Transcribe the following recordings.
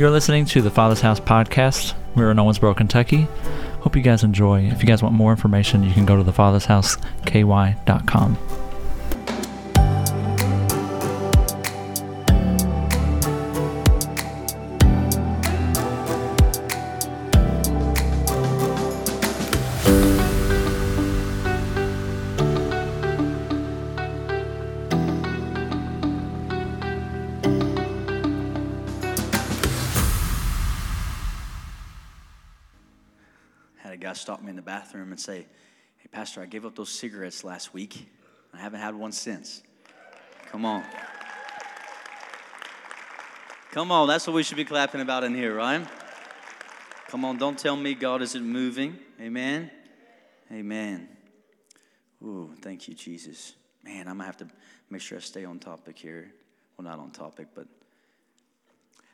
You're listening to the Father's House podcast. We're in Owensboro, Kentucky. Hope you guys enjoy. If you guys want more information, you can go to thefathershouseky.com. bathroom and say, Hey, Pastor, I gave up those cigarettes last week. I haven't had one since. Come on. Come on, that's what we should be clapping about in here, right? Come on, don't tell me God isn't moving. Amen. Amen. Ooh, thank you, Jesus. Man, I'm gonna have to make sure I stay on topic here. Well, not on topic, but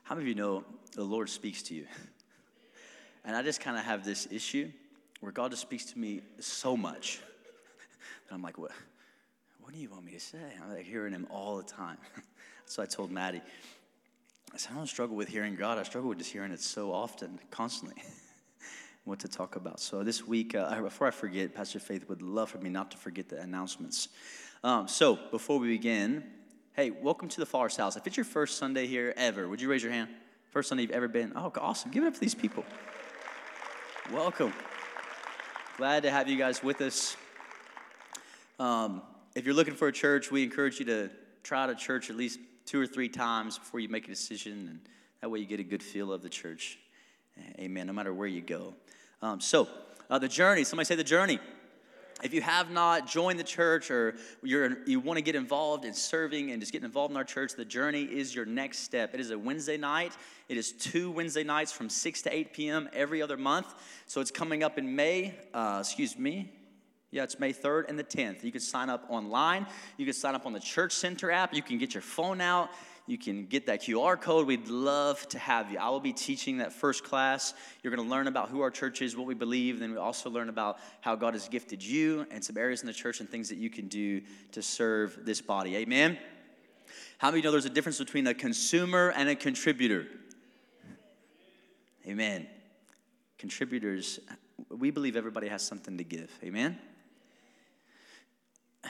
how many of you know the Lord speaks to you? And I just kind of have this issue where God just speaks to me so much. that I'm like, what? What do you want me to say? I'm like hearing him all the time. so I told Maddie, I said, I don't struggle with hearing God. I struggle with just hearing it so often, constantly, what to talk about. So this week, uh, before I forget, Pastor Faith would love for me not to forget the announcements. Um, so before we begin, hey, welcome to the Father's House. If it's your first Sunday here ever, would you raise your hand? First Sunday you've ever been? Oh, awesome. Give it up for these people. Welcome. Glad to have you guys with us. Um, if you're looking for a church, we encourage you to try out a church at least two or three times before you make a decision, and that way you get a good feel of the church. Amen. No matter where you go. Um, so, uh, the journey. Somebody say the journey. If you have not joined the church or you're, you want to get involved in serving and just getting involved in our church, the journey is your next step. It is a Wednesday night. It is two Wednesday nights from 6 to 8 p.m. every other month. So it's coming up in May, uh, excuse me. Yeah, it's May 3rd and the 10th. You can sign up online. You can sign up on the Church Center app. You can get your phone out. You can get that QR code. We'd love to have you. I will be teaching that first class. You're going to learn about who our church is, what we believe. Then we also learn about how God has gifted you and some areas in the church and things that you can do to serve this body. Amen. How many know there's a difference between a consumer and a contributor? Amen. Contributors, we believe everybody has something to give. Amen.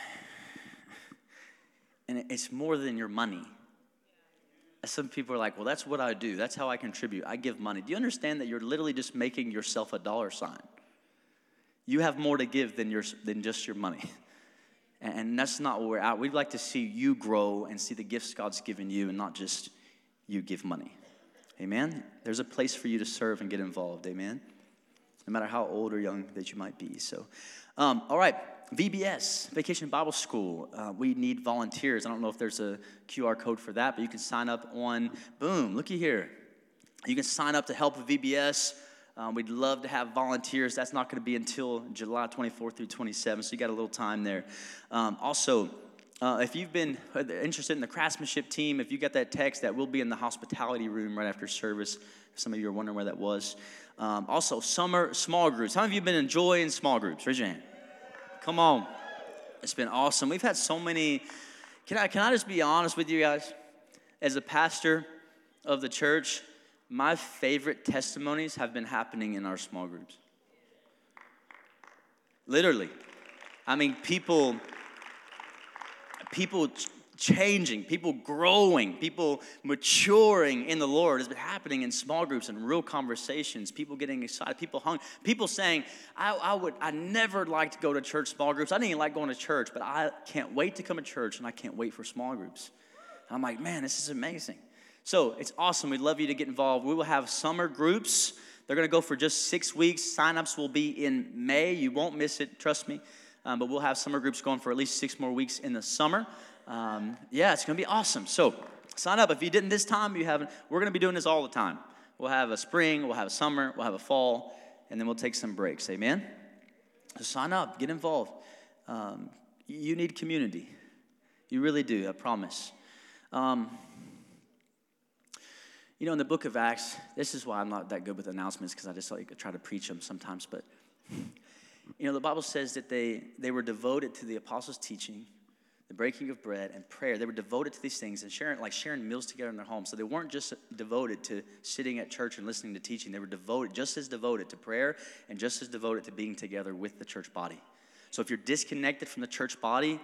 And it's more than your money. Some people are like, well, that's what I do. That's how I contribute. I give money. Do you understand that you're literally just making yourself a dollar sign? You have more to give than, your, than just your money. And that's not what we're at. We'd like to see you grow and see the gifts God's given you and not just you give money. Amen? There's a place for you to serve and get involved. Amen? No matter how old or young that you might be. So, um, all right. VBS, Vacation Bible School. Uh, we need volunteers. I don't know if there's a QR code for that, but you can sign up on, boom, looky here. You can sign up to help with VBS. Um, we'd love to have volunteers. That's not going to be until July 24th through 27th, so you got a little time there. Um, also, uh, if you've been interested in the craftsmanship team, if you got that text, that will be in the hospitality room right after service. Some of you are wondering where that was. Um, also, summer small groups. How many of you have been enjoying small groups? Raise your hand. Come on. It's been awesome. We've had so many. Can I, can I just be honest with you guys? As a pastor of the church, my favorite testimonies have been happening in our small groups. Literally. I mean, people, people changing, people growing, people maturing in the Lord has been happening in small groups and real conversations. People getting excited, people hung, people saying, I, I would, I never liked to go to church small groups. I didn't even like going to church, but I can't wait to come to church and I can't wait for small groups. And I'm like, man, this is amazing. So it's awesome. We'd love you to get involved. We will have summer groups. They're going to go for just six weeks. Signups will be in May. You won't miss it, trust me. Um, but we'll have summer groups going for at least six more weeks in the summer. Um, yeah, it's going to be awesome. So sign up. If you didn't this time, you haven't. We're going to be doing this all the time. We'll have a spring, we'll have a summer, we'll have a fall, and then we'll take some breaks. Amen? So sign up, get involved. Um, you need community. You really do, I promise. Um, you know, in the book of Acts, this is why I'm not that good with announcements because I just like try to preach them sometimes. But you know, the Bible says that they they were devoted to the apostles' teaching, the breaking of bread and prayer. They were devoted to these things and sharing, like sharing meals together in their home. So they weren't just devoted to sitting at church and listening to teaching. They were devoted, just as devoted to prayer and just as devoted to being together with the church body. So if you're disconnected from the church body,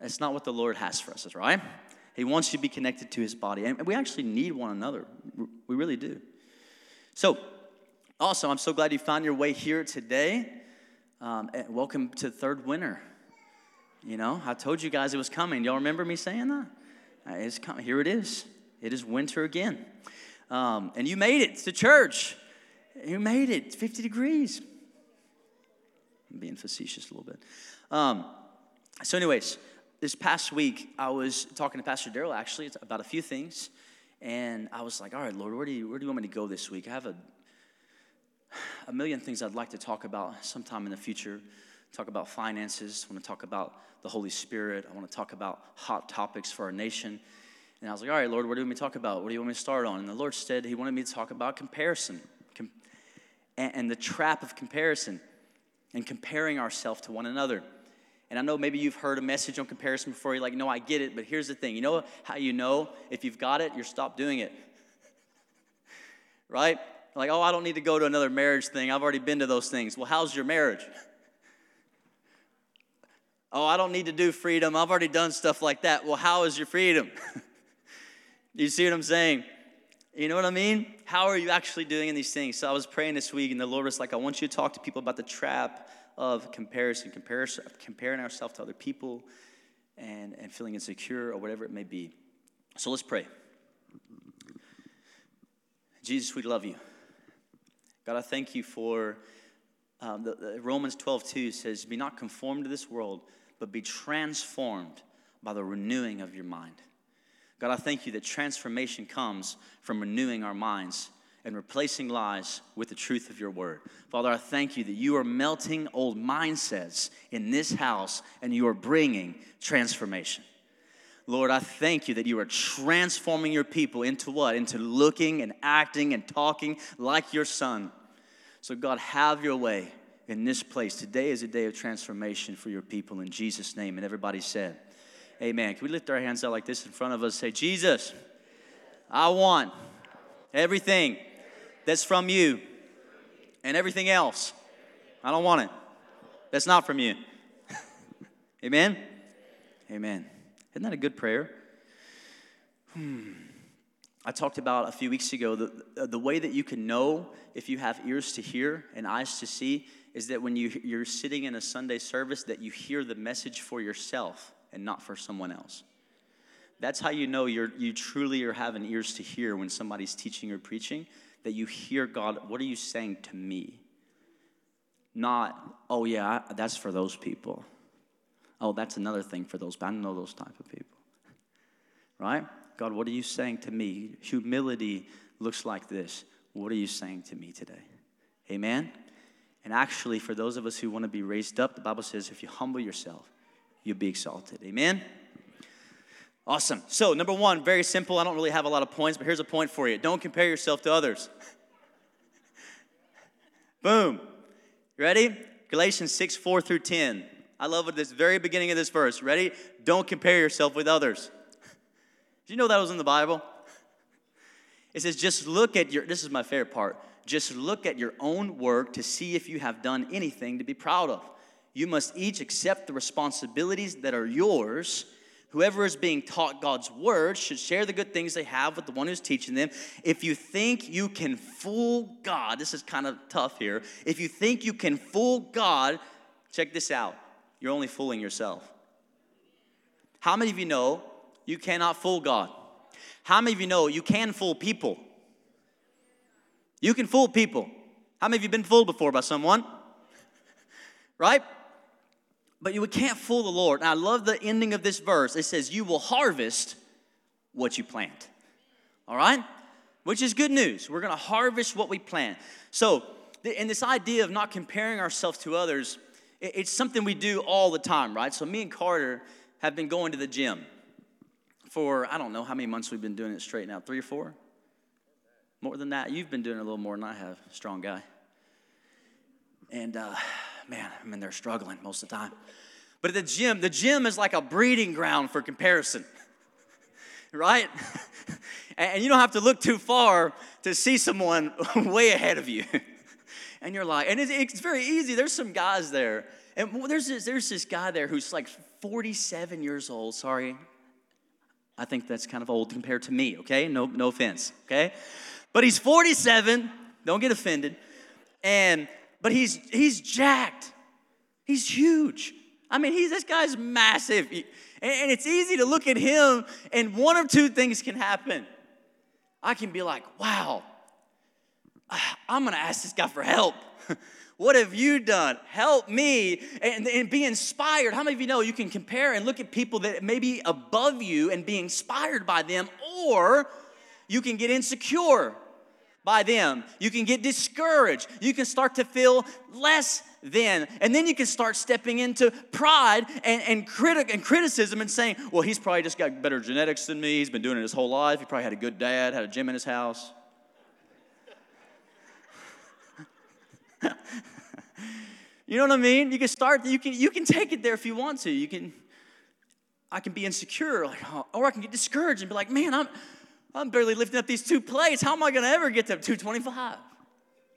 that's not what the Lord has for us, right? He wants you to be connected to his body. And we actually need one another. We really do. So, also, I'm so glad you found your way here today. Um, welcome to third winter. You know, I told you guys it was coming. Y'all remember me saying that? Uh, it's coming. Here it is. It is winter again. Um, and you made it to church. You made it. 50 degrees. I'm being facetious a little bit. Um, so, anyways, this past week, I was talking to Pastor Daryl actually about a few things. And I was like, all right, Lord, where do you, where do you want me to go this week? I have a, a million things I'd like to talk about sometime in the future. Talk about finances. I want to talk about the Holy Spirit. I want to talk about hot topics for our nation. And I was like, all right, Lord, what do you want me to talk about? What do you want me to start on? And the Lord said He wanted me to talk about comparison com- and, and the trap of comparison and comparing ourselves to one another. And I know maybe you've heard a message on comparison before. You're like, no, I get it. But here's the thing you know how you know if you've got it, you're stop doing it. right? Like, oh, I don't need to go to another marriage thing. I've already been to those things. Well, how's your marriage? Oh, I don't need to do freedom. I've already done stuff like that. Well, how is your freedom? you see what I'm saying? You know what I mean? How are you actually doing in these things? So I was praying this week, and the Lord was like, I want you to talk to people about the trap of comparison, comparison comparing ourselves to other people and, and feeling insecure or whatever it may be. So let's pray. Jesus, we love you. God, I thank you for um, the, the Romans 12, 2 says, Be not conformed to this world, but be transformed by the renewing of your mind. God, I thank you that transformation comes from renewing our minds and replacing lies with the truth of your word. Father, I thank you that you are melting old mindsets in this house and you are bringing transformation. Lord, I thank you that you are transforming your people into what? Into looking and acting and talking like your son. So, God, have your way in this place. Today is a day of transformation for your people in Jesus' name. And everybody said, Amen. Can we lift our hands out like this in front of us? Say, Jesus, I want everything that's from you. And everything else, I don't want it. That's not from you. Amen? Amen. Isn't that a good prayer? Hmm. I talked about a few weeks ago the, the way that you can know if you have ears to hear and eyes to see is that when you, you're sitting in a Sunday service that you hear the message for yourself and not for someone else. That's how you know you're, you truly are having ears to hear when somebody's teaching or preaching that you hear God, what are you saying to me? Not, oh yeah, that's for those people. Oh, that's another thing for those, but I don't know those type of people. Right? God, what are you saying to me? Humility looks like this. What are you saying to me today? Amen? And actually, for those of us who want to be raised up, the Bible says if you humble yourself, you'll be exalted. Amen? Awesome. So, number one, very simple. I don't really have a lot of points, but here's a point for you don't compare yourself to others. Boom. Ready? Galatians 6 4 through 10. I love this very beginning of this verse. Ready? Don't compare yourself with others. Did you know that was in the Bible? It says, just look at your, this is my favorite part, just look at your own work to see if you have done anything to be proud of. You must each accept the responsibilities that are yours Whoever is being taught God's word should share the good things they have with the one who's teaching them. If you think you can fool God, this is kind of tough here. If you think you can fool God, check this out. You're only fooling yourself. How many of you know you cannot fool God? How many of you know you can fool people? You can fool people. How many of you been fooled before by someone? Right? But you can't fool the Lord. And I love the ending of this verse. It says, You will harvest what you plant. All right? Which is good news. We're going to harvest what we plant. So, and this idea of not comparing ourselves to others, it's something we do all the time, right? So, me and Carter have been going to the gym for, I don't know how many months we've been doing it straight now, three or four? More than that. You've been doing a little more than I have, strong guy. And, uh, man, I mean, they're struggling most of the time. But at the gym, the gym is like a breeding ground for comparison, right? and you don't have to look too far to see someone way ahead of you. and you're like, and it's very easy. There's some guys there. And there's this, there's this guy there who's like 47 years old. Sorry. I think that's kind of old compared to me, okay? No, no offense, okay? But he's 47. Don't get offended. And but he's he's jacked. He's huge. I mean, he's this guy's massive. And it's easy to look at him, and one of two things can happen. I can be like, wow, I'm gonna ask this guy for help. What have you done? Help me and, and, be inspired. How many of you know you can compare and look at people that may be above you and be inspired by them, or you can get insecure by them. You can get discouraged. You can start to feel less than. And then you can start stepping into pride and, and, critic, and criticism and saying, well, he's probably just got better genetics than me. He's been doing it his whole life. He probably had a good dad, had a gym in his house. you know what I mean? You can start, you can, you can take it there if you want to. You can, I can be insecure, like, oh, or I can get discouraged and be like, man, I'm, I'm barely lifting up these two plates. How am I going to ever get to 225?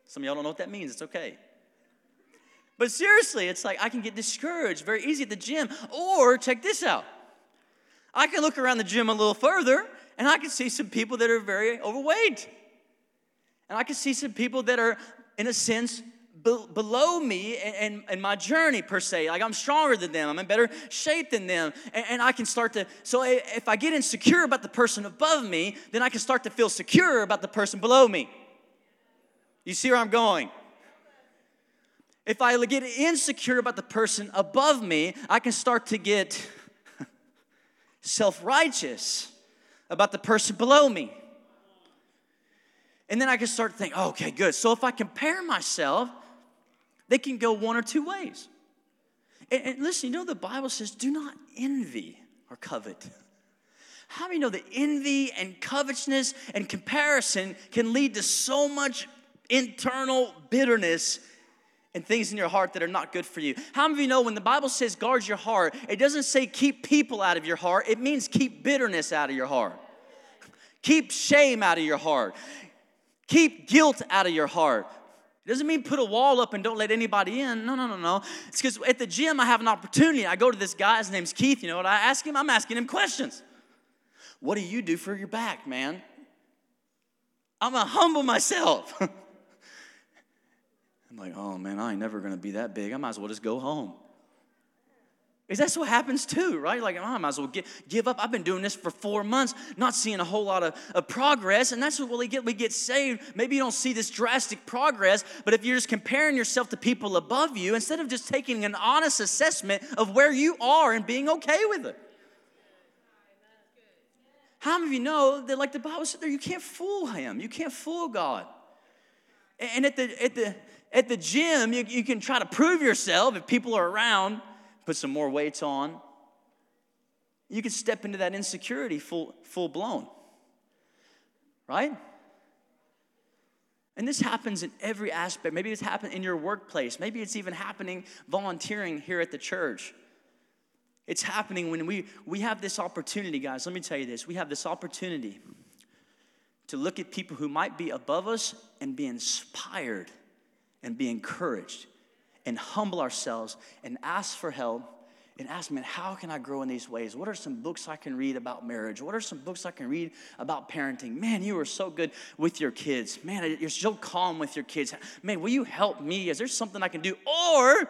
Some of y'all don't know what that means. It's okay. But seriously, it's like I can get discouraged very easy at the gym. Or check this out I can look around the gym a little further and I can see some people that are very overweight. And I can see some people that are, in a sense, be- below me and, and, my journey per se. Like I'm stronger than them, I'm in better shape than them. And, and I can start to, so if I get insecure about the person above me, then I can start to feel secure about the person below me. You see where I'm going? If I get insecure about the person above me, I can start to get self righteous about the person below me. And then I can start to think, oh, okay, good. So if I compare myself, they can go one or two ways. And, and listen, you know, the Bible says, do not envy or covet. How many know that envy and covetousness and comparison can lead to so much internal bitterness and things in your heart that are not good for you. How many of you know when the Bible says guard your heart, it doesn't say keep people out of your heart, it means keep bitterness out of your heart. Keep shame out of your heart. Keep guilt out of your heart. It doesn't mean put a wall up and don't let anybody in. No, no, no, no. It's because at the gym I have an opportunity. I go to this guy, his name's Keith. You know what I ask him? I'm asking him questions. What do you do for your back, man? I'm gonna humble myself. I'm like, oh man, I ain't never gonna be that big. I might as well just go home. Is that's what happens too, right? Like, oh, I might as well get, give up. I've been doing this for four months, not seeing a whole lot of, of progress. And that's what we get. We get saved. Maybe you don't see this drastic progress, but if you're just comparing yourself to people above you, instead of just taking an honest assessment of where you are and being okay with it. How many of you know that, like the Bible said there, you can't fool him, you can't fool God. And at the, at the, at the gym, you, you can try to prove yourself if people are around, put some more weights on. You can step into that insecurity full, full blown. Right? And this happens in every aspect. Maybe it's happening in your workplace. Maybe it's even happening volunteering here at the church. It's happening when we, we have this opportunity, guys. Let me tell you this. We have this opportunity to look at people who might be above us and be inspired and be encouraged and humble ourselves and ask for help and ask, man, how can I grow in these ways? What are some books I can read about marriage? What are some books I can read about parenting? Man, you are so good with your kids. Man, you're so calm with your kids. Man, will you help me? Is there something I can do? Or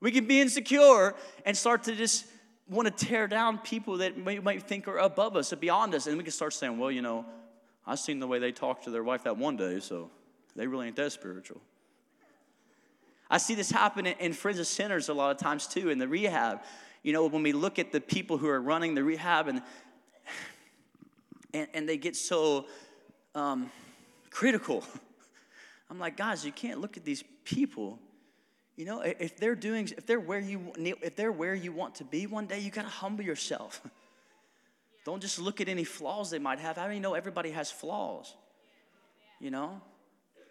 we can be insecure and start to just want to tear down people that we might think are above us or beyond us. And we can start saying, well, you know, I've seen the way they talk to their wife that one day, so they really ain't that spiritual. I see this happen in Friends of Sinners a lot of times too, in the rehab. You know, when we look at the people who are running the rehab and, and, and they get so um, critical. I'm like, guys, you can't look at these people. You know, if they're doing, if they're where you, if they're where you want to be one day, you gotta humble yourself. Don't just look at any flaws they might have. How do you know everybody has flaws? You know,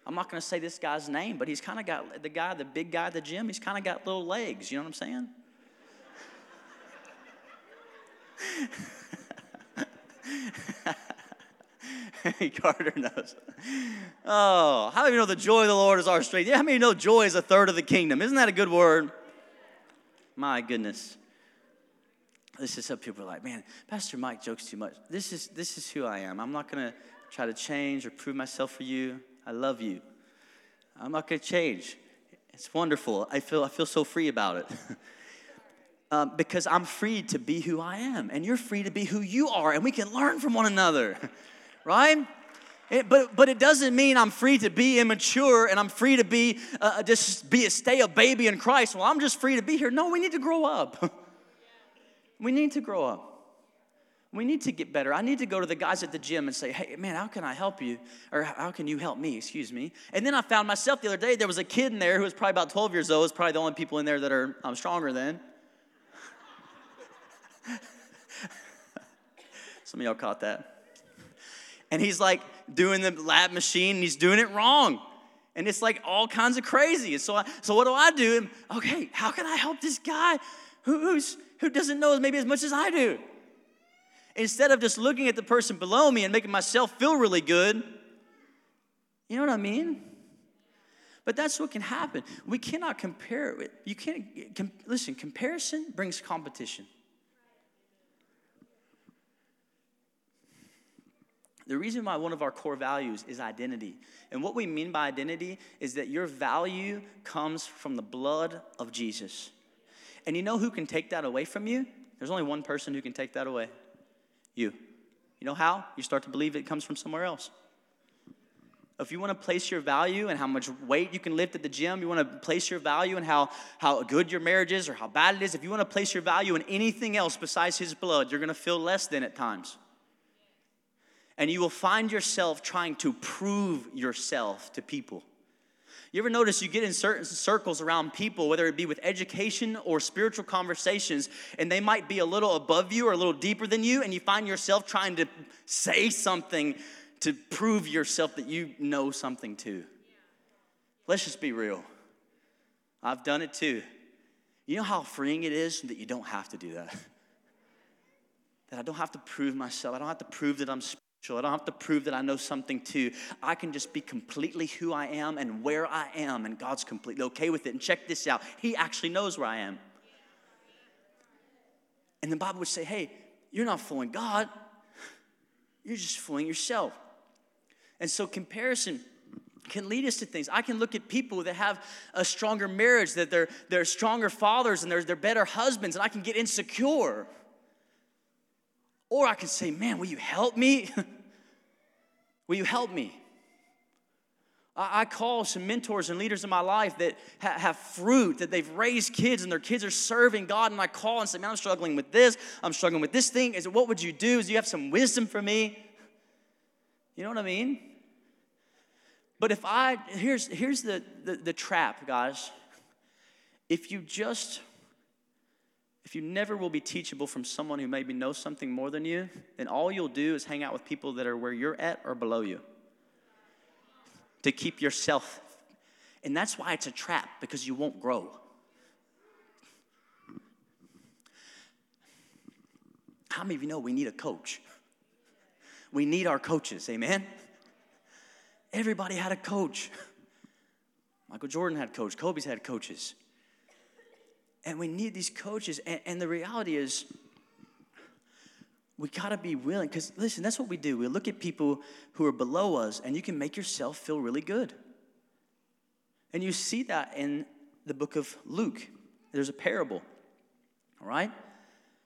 I'm not going to say this guy's name, but he's kind of got the guy, the big guy at the gym, he's kind of got little legs. You know what I'm saying? Carter knows. Oh, how many of you know the joy of the Lord is our strength? Yeah, how many of you know joy is a third of the kingdom? Isn't that a good word? My goodness. This is how people are like, man, Pastor Mike jokes too much. This is this is who I am. I'm not gonna try to change or prove myself for you. I love you. I'm not gonna change. It's wonderful. I feel I feel so free about it. um, because I'm free to be who I am, and you're free to be who you are, and we can learn from one another. right? It, but, but it doesn't mean I'm free to be immature and I'm free to be uh, just be a stay a baby in Christ. Well, I'm just free to be here. No, we need to grow up. we need to grow up. We need to get better. I need to go to the guys at the gym and say, hey, man, how can I help you? Or how can you help me? Excuse me. And then I found myself the other day, there was a kid in there who was probably about 12 years old. It's probably the only people in there that are I'm stronger than. Some of y'all caught that and he's like doing the lat machine and he's doing it wrong. And it's like all kinds of crazy. And so, I, so what do I do? Okay, how can I help this guy who, who's, who doesn't know maybe as much as I do? Instead of just looking at the person below me and making myself feel really good, you know what I mean? But that's what can happen. We cannot compare. You can't, com, listen, comparison brings competition. The reason why one of our core values is identity. And what we mean by identity is that your value comes from the blood of Jesus. And you know who can take that away from you? There's only one person who can take that away you. You know how? You start to believe it comes from somewhere else. If you want to place your value and how much weight you can lift at the gym, you want to place your value and how, how good your marriage is or how bad it is, if you want to place your value in anything else besides His blood, you're going to feel less than at times and you will find yourself trying to prove yourself to people. You ever notice you get in certain circles around people, whether it be with education or spiritual conversations, and they might be a little above you or a little deeper than you, and you find yourself trying to say something to prove yourself that you know something too. Let's just be real. I've done it too. You know how freeing it is that you don't have to do that? That I don't have to prove myself. I don't have to prove that I'm I don't have to prove that I know something too. I can just be completely who I am and where I am, and God's completely okay with it. And check this out He actually knows where I am. And the Bible would say, hey, you're not fooling God, you're just fooling yourself. And so, comparison can lead us to things. I can look at people that have a stronger marriage, that they're, they're stronger fathers and they're, they're better husbands, and I can get insecure. Or I can say, man, will you help me? will you help me? I, call some mentors and leaders in my life that ha- have fruit, that they've raised kids and their kids are serving God. And I call and say, man, I'm struggling with this. I'm struggling with this thing. Is it, what would you do? Is you have some wisdom for me? You know what I mean? But if I, here's, here's the, the, the trap, guys. If you just if you never will be teachable from someone who maybe knows something more than you, then all you'll do is hang out with people that are where you're at or below you to keep yourself. And that's why it's a trap because you won't grow. How many of you know we need a coach? We need our coaches, amen? Everybody had a coach. Michael Jordan had coach, Kobe's had coaches. And we need these coaches. And, and the reality is, we got to be willing. Because listen, that's what we do. We look at people who are below us, and you can make yourself feel really good. And you see that in the book of Luke. There's a parable. All right?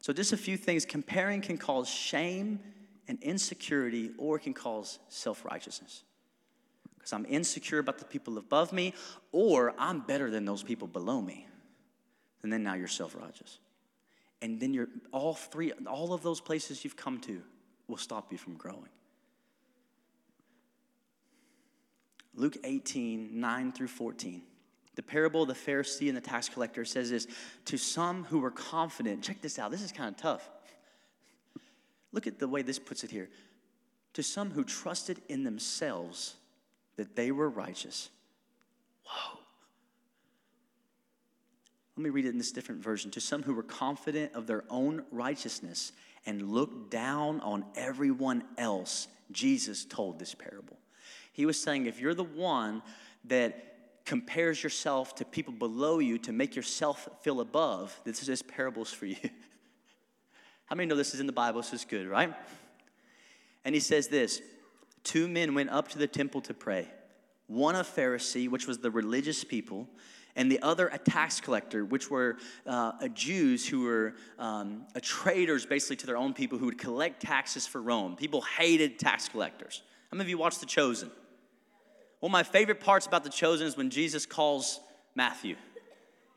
So, just a few things. Comparing can cause shame and insecurity, or it can cause self righteousness. Because I'm insecure about the people above me, or I'm better than those people below me and then now you're self righteous. And then you're all three, all of those places you've come to will stop you from growing. Luke 18, 9 through 14. The parable of the Pharisee and the tax collector says this to some who were confident. Check this out, this is kind of tough. Look at the way this puts it here. To some who trusted in themselves that they were righteous. Whoa. Let me read it in this different version. To some who were confident of their own righteousness and looked down on everyone else, Jesus told this parable. He was saying, if you're the one that compares yourself to people below you to make yourself feel above, this is this parable's for you. How many know this is in the Bible? This is good, right? And he says this two men went up to the temple to pray. One a Pharisee, which was the religious people, and the other a tax collector, which were uh, Jews who were um, traitors basically to their own people who would collect taxes for Rome. People hated tax collectors. How many of you watched The Chosen? One of my favorite parts about The Chosen is when Jesus calls Matthew.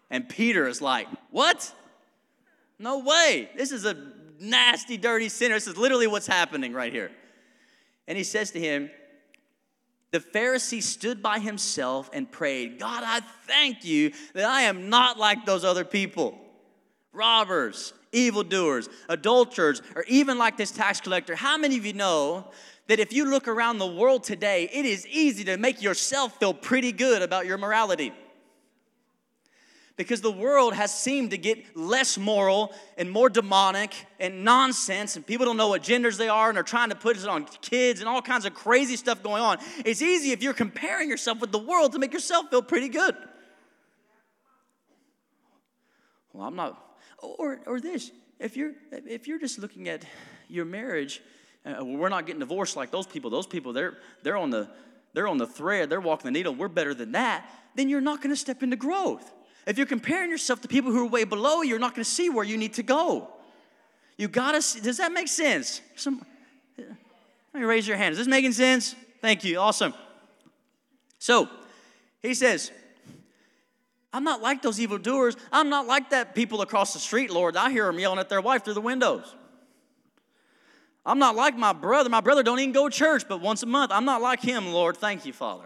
And Peter is like, What? No way. This is a nasty, dirty sinner. This is literally what's happening right here. And he says to him, The Pharisee stood by himself and prayed, God, I thank you that I am not like those other people robbers, evildoers, adulterers, or even like this tax collector. How many of you know that if you look around the world today, it is easy to make yourself feel pretty good about your morality. Because the world has seemed to get less moral and more demonic and nonsense, and people don't know what genders they are, and they're trying to put it on kids and all kinds of crazy stuff going on. It's easy if you're comparing yourself with the world to make yourself feel pretty good. Well, I'm not, or, or this, if you're, if you're just looking at your marriage uh, we're not getting divorced like those people. Those people, they're, they're, on the, they're on the thread, they're walking the needle. We're better than that. Then you're not going to step into growth. If you're comparing yourself to people who are way below, you're not going to see where you need to go. You got to see. Does that make sense? Some, let me raise your hand. Is this making sense? Thank you. Awesome. So, he says, I'm not like those evildoers. I'm not like that people across the street, Lord. I hear them yelling at their wife through the windows. I'm not like my brother. My brother don't even go to church but once a month. I'm not like him, Lord. Thank you, Father.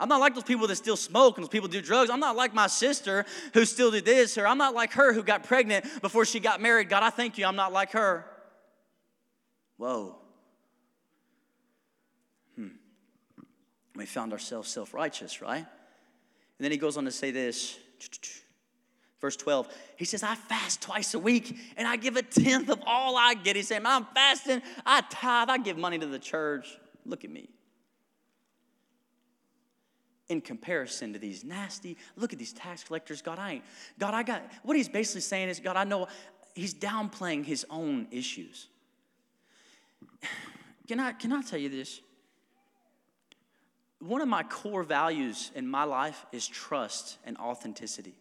I'm not like those people that still smoke and those people do drugs. I'm not like my sister who still did this, or I'm not like her who got pregnant before she got married. God, I thank you. I'm not like her. Whoa. Hmm. We found ourselves self righteous, right? And then he goes on to say this. Verse 12, he says, I fast twice a week and I give a tenth of all I get. He's saying, I'm fasting, I tithe, I give money to the church. Look at me. In comparison to these nasty, look at these tax collectors. God, I ain't, God, I got, what he's basically saying is, God, I know he's downplaying his own issues. Can I, can I tell you this? One of my core values in my life is trust and authenticity.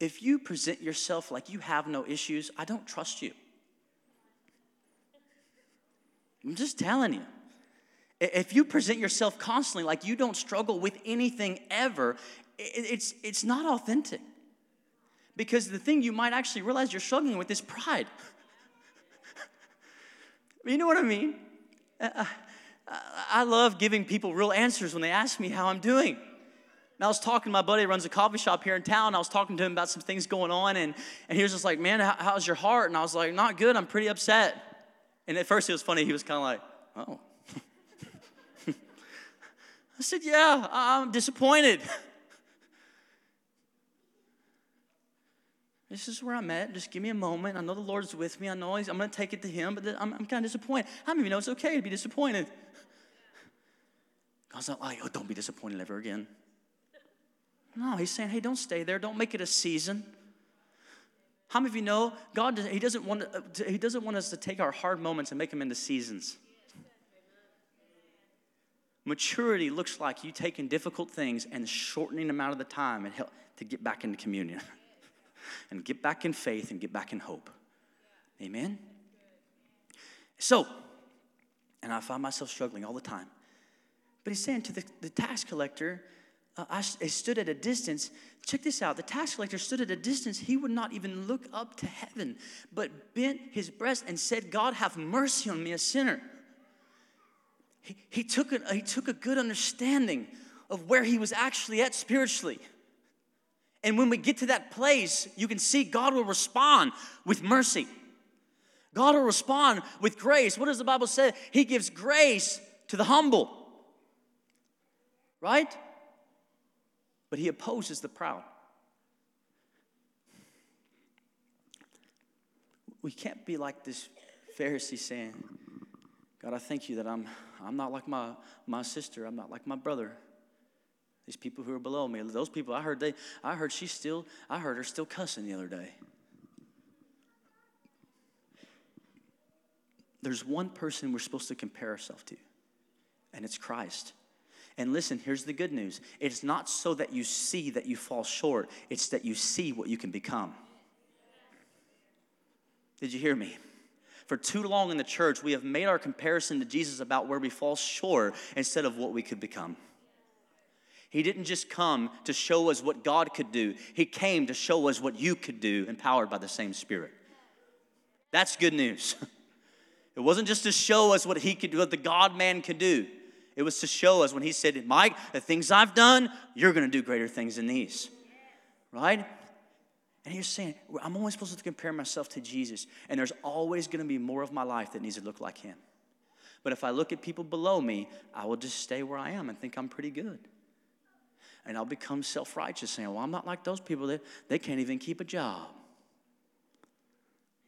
If you present yourself like you have no issues, I don't trust you. I'm just telling you. If you present yourself constantly like you don't struggle with anything ever, it's, it's not authentic. Because the thing you might actually realize you're struggling with is pride. you know what I mean? Uh, uh, I love giving people real answers when they ask me how I'm doing. And I was talking to my buddy who runs a coffee shop here in town. I was talking to him about some things going on, and, and he was just like, Man, how, how's your heart? And I was like, Not good. I'm pretty upset. And at first, it was funny. He was kind of like, Oh. I said, Yeah, I'm disappointed. This is where I'm at. Just give me a moment. I know the Lord's with me. I know he's, I'm going to take it to Him, but I'm, I'm kind of disappointed. How many of you know it's okay to be disappointed? God's not like, oh, don't be disappointed ever again. No, he's saying, hey, don't stay there. Don't make it a season. How many of you know God? He doesn't want. Uh, he doesn't want us to take our hard moments and make them into seasons. Maturity looks like you taking difficult things and shortening them out of the time and help to get back into communion, and get back in faith and get back in hope. Amen. So, and I find myself struggling all the time. But he's saying to the, the tax collector, uh, I, I stood at a distance. Check this out. The tax collector stood at a distance. He would not even look up to heaven, but bent his breast and said, God, have mercy on me, a sinner. He, took, a, he took a good understanding of where he was actually at spiritually. And when we get to that place, you can see God will respond with mercy. God will respond with grace. What does the Bible say? He gives grace to the humble. Right? but he opposes the proud. we can't be like this Pharisee saying, God, I thank you that I'm, I'm not like my, my sister, I'm not like my brother. These people who are below me, those people, I heard they, I heard she's still, I heard her still cussing the other day. There's one person we're supposed to compare ourselves to, and it's Christ. And listen, here's the good news it's not so that you see that you fall short, it's that you see what you can become. Did you hear me? For too long in the church, we have made our comparison to Jesus about where we fall short instead of what we could become. He didn't just come to show us what God could do, He came to show us what you could do, empowered by the same Spirit. That's good news. It wasn't just to show us what He could do, what the God man could do. It was to show us when He said, Mike, the things I've done, you're going to do greater things than these. Right? And he's saying, I'm always supposed to compare myself to Jesus, and there's always going to be more of my life that needs to look like him. But if I look at people below me, I will just stay where I am and think I'm pretty good. And I'll become self righteous, saying, Well, I'm not like those people that they can't even keep a job.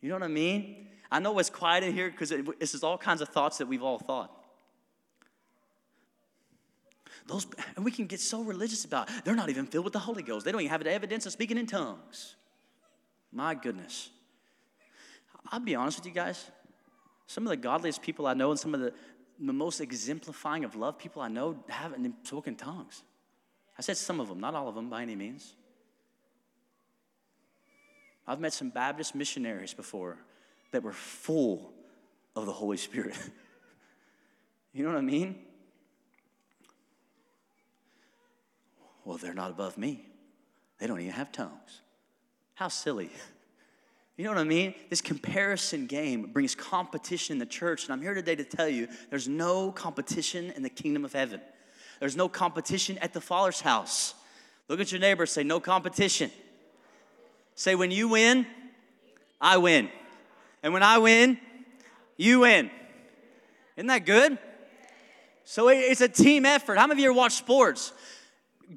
You know what I mean? I know it's quiet in here because this is all kinds of thoughts that we've all thought. Those, and we can get so religious about it. They're not even filled with the Holy Ghost. They don't even have the evidence of speaking in tongues. My goodness. I'll be honest with you guys. Some of the godliest people I know and some of the, the most exemplifying of love people I know haven't spoken tongues. I said some of them, not all of them by any means. I've met some Baptist missionaries before that were full of the Holy Spirit. you know what I mean? Well, they're not above me. They don't even have tongues. How silly. You know what I mean? This comparison game brings competition in the church, and I'm here today to tell you there's no competition in the kingdom of heaven. There's no competition at the Father's house. Look at your neighbor, say, No competition. Say, When you win, I win. And when I win, you win. Isn't that good? So it's a team effort. How many of you watch sports?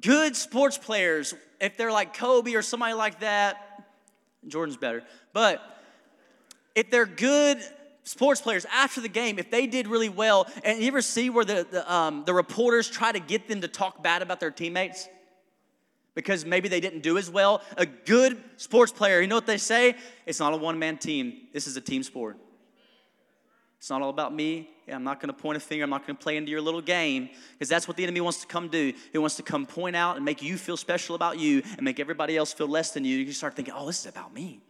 Good sports players, if they're like Kobe or somebody like that, Jordan's better. But if they're good sports players after the game, if they did really well, and you ever see where the, the, um, the reporters try to get them to talk bad about their teammates? Because maybe they didn't do as well. A good sports player, you know what they say? It's not a one man team, this is a team sport. It's not all about me. I'm not going to point a finger. I'm not going to play into your little game because that's what the enemy wants to come do. He wants to come point out and make you feel special about you and make everybody else feel less than you. You start thinking, oh, this is about me.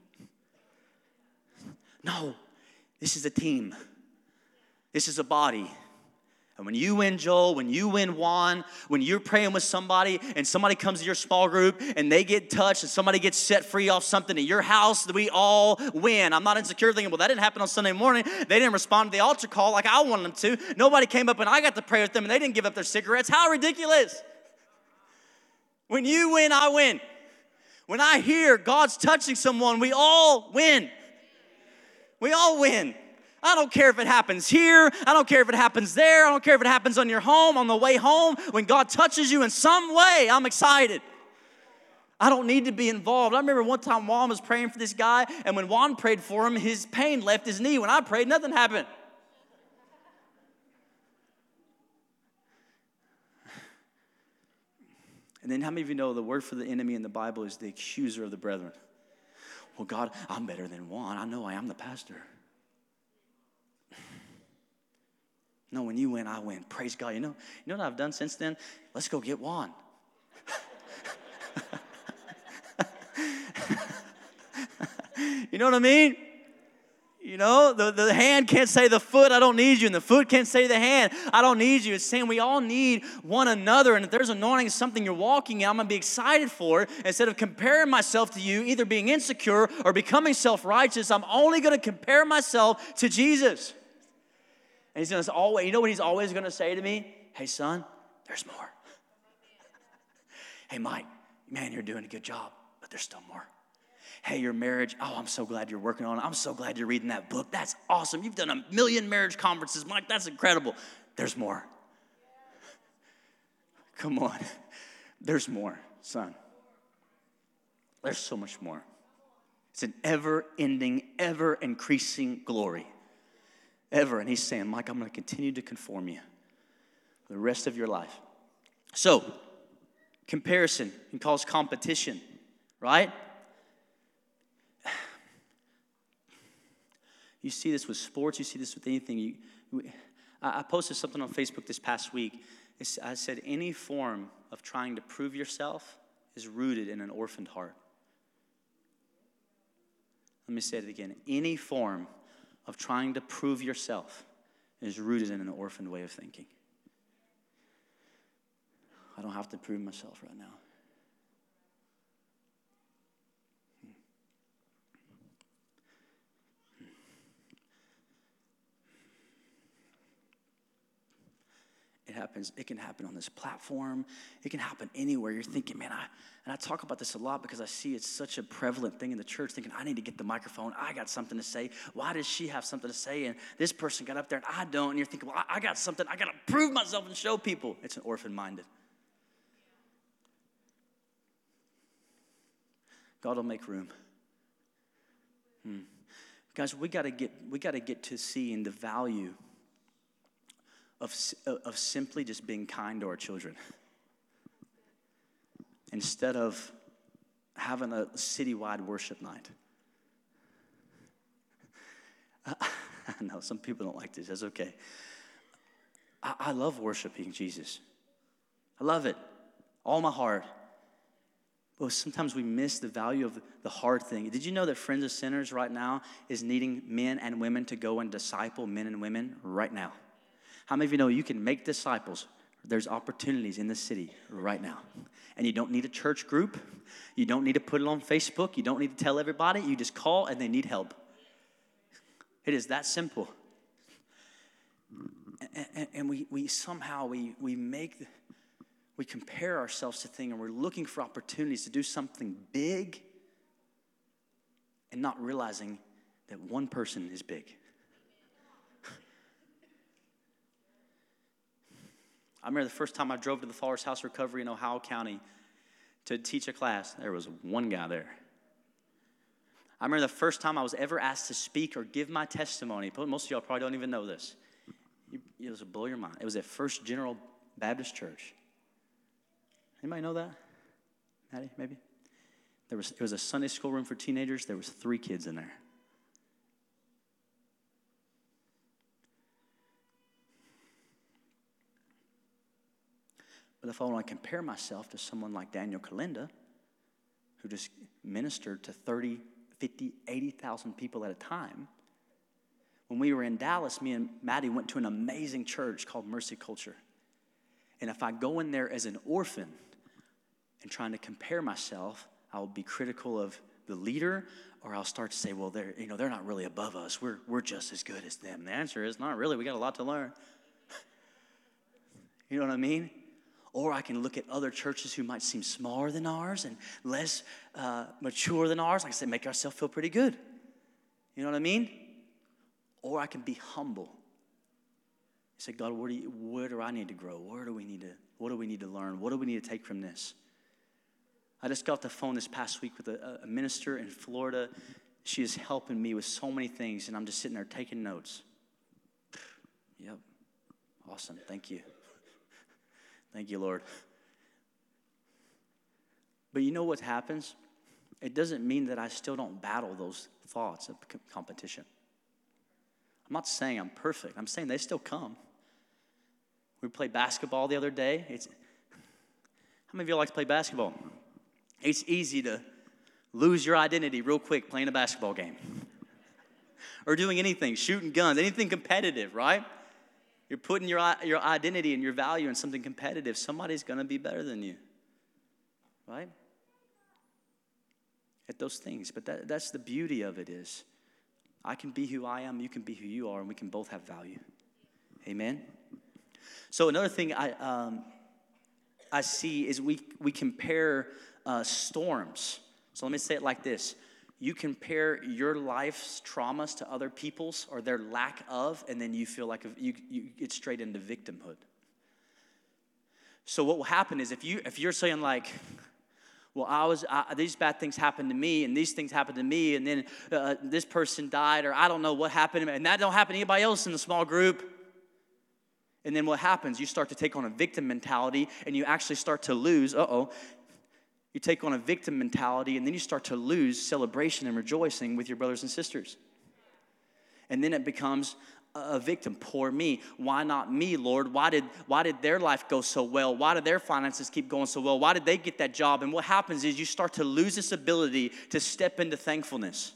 No, this is a team, this is a body. And when you win, Joel, when you win, Juan, when you're praying with somebody and somebody comes to your small group and they get touched and somebody gets set free off something in your house, we all win. I'm not insecure thinking, well, that didn't happen on Sunday morning. They didn't respond to the altar call like I wanted them to. Nobody came up and I got to pray with them and they didn't give up their cigarettes. How ridiculous. When you win, I win. When I hear God's touching someone, we all win. We all win. I don't care if it happens here. I don't care if it happens there. I don't care if it happens on your home, on the way home. When God touches you in some way, I'm excited. I don't need to be involved. I remember one time Juan was praying for this guy, and when Juan prayed for him, his pain left his knee. When I prayed, nothing happened. And then, how many of you know the word for the enemy in the Bible is the accuser of the brethren? Well, God, I'm better than Juan. I know I am the pastor. No, when you win, I win. Praise God. You know, you know what I've done since then? Let's go get Juan. you know what I mean? You know, the, the hand can't say the foot, I don't need you. And the foot can't say the hand, I don't need you. It's saying we all need one another. And if there's anointing something you're walking in, I'm going to be excited for it. Instead of comparing myself to you, either being insecure or becoming self righteous, I'm only going to compare myself to Jesus. And he's going to always, you know what he's always going to say to me? Hey, son, there's more. hey, Mike, man, you're doing a good job, but there's still more. Hey, your marriage, oh, I'm so glad you're working on it. I'm so glad you're reading that book. That's awesome. You've done a million marriage conferences, Mike. That's incredible. There's more. Come on. There's more, son. There's so much more. It's an ever ending, ever increasing glory. Ever. And he's saying, Mike, I'm going to continue to conform you for the rest of your life. So, comparison can cause competition, right? You see this with sports, you see this with anything. You, I posted something on Facebook this past week. I said, any form of trying to prove yourself is rooted in an orphaned heart. Let me say it again. Any form of trying to prove yourself is rooted in an orphaned way of thinking. I don't have to prove myself right now. It happens, it can happen on this platform. It can happen anywhere. You're thinking, man, I and I talk about this a lot because I see it's such a prevalent thing in the church, thinking, I need to get the microphone. I got something to say. Why does she have something to say? And this person got up there and I don't. And you're thinking, well, I got something. I got to prove myself and show people. It's an orphan minded. God will make room. Hmm. Guys, we got to get we got to get to seeing the value of, of simply just being kind to our children. Instead of having a citywide worship night. I know some people don't like this. That's okay. I, I love worshiping Jesus. I love it, all my heart. But sometimes we miss the value of the hard thing. Did you know that Friends of Sinners right now is needing men and women to go and disciple men and women right now? How many of you know you can make disciples? There's opportunities in the city right now. And you don't need a church group. You don't need to put it on Facebook. You don't need to tell everybody. You just call and they need help. It is that simple. And, and we, we somehow we, we make we compare ourselves to things and we're looking for opportunities to do something big and not realizing that one person is big. I remember the first time I drove to the Father's House Recovery in Ohio County to teach a class, there was one guy there. I remember the first time I was ever asked to speak or give my testimony. Most of y'all probably don't even know this. It was a blow your mind. It was at First General Baptist Church. Anybody know that? Maddie, maybe? There was, it was a Sunday school room for teenagers. There was three kids in there. But if I want to compare myself to someone like Daniel Kolenda, who just ministered to 30, 50, 80,000 people at a time, when we were in Dallas, me and Maddie went to an amazing church called Mercy Culture. And if I go in there as an orphan and trying to compare myself, I will be critical of the leader, or I'll start to say, well, they're, you know, they're not really above us. We're, we're just as good as them. The answer is not really. We got a lot to learn. you know what I mean? Or I can look at other churches who might seem smaller than ours and less uh, mature than ours. Like I said, make ourselves feel pretty good. You know what I mean? Or I can be humble. I Say, God, where do, you, where do I need to grow? Where do we need to, what do we need to learn? What do we need to take from this? I just got the phone this past week with a, a minister in Florida. She is helping me with so many things, and I'm just sitting there taking notes. Yep. Awesome. Thank you. Thank you, Lord. But you know what happens? It doesn't mean that I still don't battle those thoughts of competition. I'm not saying I'm perfect. I'm saying they still come. We played basketball the other day. It's, how many of you like to play basketball? It's easy to lose your identity real quick playing a basketball game or doing anything, shooting guns, anything competitive, right? You're putting your, your identity and your value in something competitive. Somebody's going to be better than you, right? At those things. But that, that's the beauty of it is I can be who I am, you can be who you are, and we can both have value. Amen? So another thing I, um, I see is we, we compare uh, storms. So let me say it like this you compare your life's traumas to other people's or their lack of, and then you feel like you, you get straight into victimhood. So what will happen is if you if you're saying like, well, I was I, these bad things happened to me, and these things happened to me, and then uh, this person died, or I don't know what happened, and that don't happen to anybody else in the small group. And then what happens? You start to take on a victim mentality, and you actually start to lose. Uh oh. You take on a victim mentality, and then you start to lose celebration and rejoicing with your brothers and sisters. And then it becomes a victim. Poor me. Why not me lord? Why did why did their life go so well? Why did their finances keep going so well? Why did they get that job? And what happens is you start to lose this ability to step into thankfulness.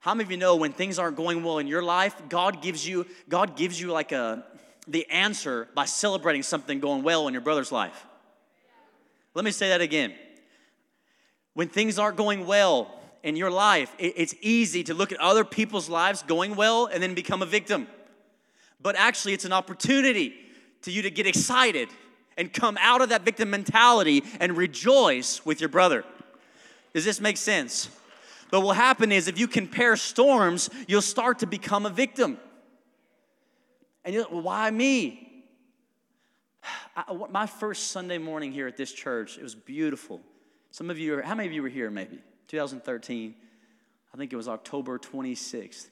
How many of you know when things aren't going well in your life god gives you god gives you like a the answer by celebrating something going well in your brother's life let me say that again when things aren't going well in your life, it's easy to look at other people's lives going well and then become a victim. But actually, it's an opportunity to you to get excited and come out of that victim mentality and rejoice with your brother. Does this make sense? But what happen is if you compare storms, you'll start to become a victim. And you're like, well, why me? I, my first Sunday morning here at this church, it was beautiful. Some of you, are, how many of you were here maybe? 2013. I think it was October 26th.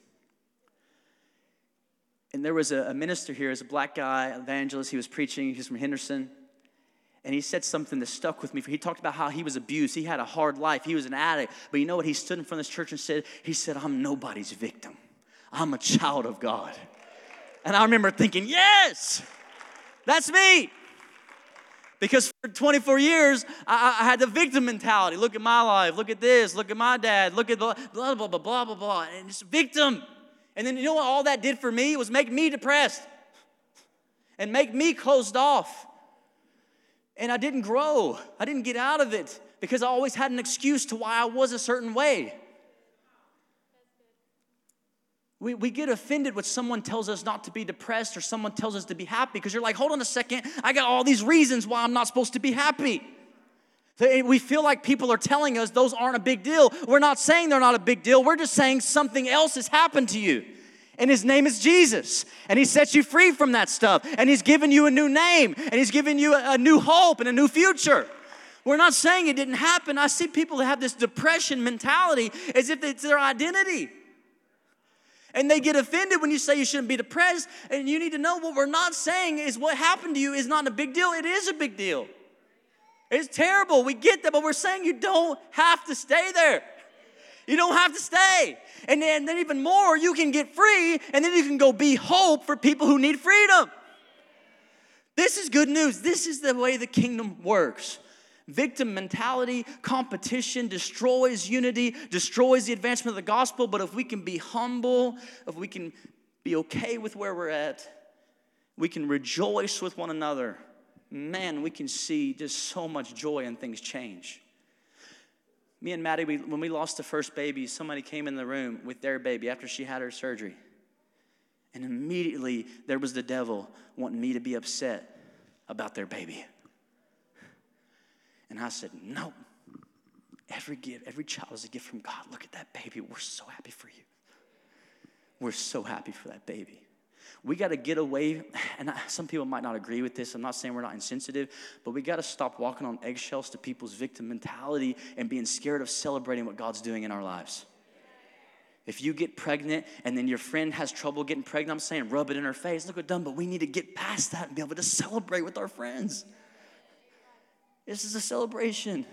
And there was a, a minister here, as a black guy, evangelist. He was preaching. He's from Henderson. And he said something that stuck with me. He talked about how he was abused. He had a hard life. He was an addict. But you know what? He stood in front of this church and said, He said, I'm nobody's victim. I'm a child of God. And I remember thinking, Yes, that's me. Because for 24 years, I, I, had the victim mentality. Look at my life. Look at this. Look at my dad. Look at blah, blah, blah, blah, blah, blah, blah. And just victim. And then you know what all that did for me? It was make me depressed and make me closed off. And I didn't grow. I didn't get out of it because I always had an excuse to why I was a certain way. We, we get offended when someone tells us not to be depressed or someone tells us to be happy because you're like, hold on a second, I got all these reasons why I'm not supposed to be happy. We feel like people are telling us those aren't a big deal. We're not saying they're not a big deal. We're just saying something else has happened to you. And his name is Jesus. And he sets you free from that stuff. And he's given you a new name. And he's given you a new hope and a new future. We're not saying it didn't happen. I see people that have this depression mentality as if it's their identity. And they get offended when you say you shouldn't be depressed. And you need to know what we're not saying is what happened to you is not a big deal. It is a big deal. It's terrible. We get that, but we're saying you don't have to stay there. You don't have to stay. And then, and then even more, you can get free, and then you can go be hope for people who need freedom. This is good news. This is the way the kingdom works. Victim mentality, competition destroys unity, destroys the advancement of the gospel. But if we can be humble, if we can be okay with where we're at, we can rejoice with one another, man, we can see just so much joy and things change. Me and Maddie, we, when we lost the first baby, somebody came in the room with their baby after she had her surgery. And immediately there was the devil wanting me to be upset about their baby. And I said, No. Every gift, every child is a gift from God. Look at that baby. We're so happy for you. We're so happy for that baby. We got to get away, and some people might not agree with this. I'm not saying we're not insensitive, but we got to stop walking on eggshells to people's victim mentality and being scared of celebrating what God's doing in our lives. If you get pregnant and then your friend has trouble getting pregnant, I'm saying rub it in her face. Look what dumb, but we need to get past that and be able to celebrate with our friends. This is a celebration.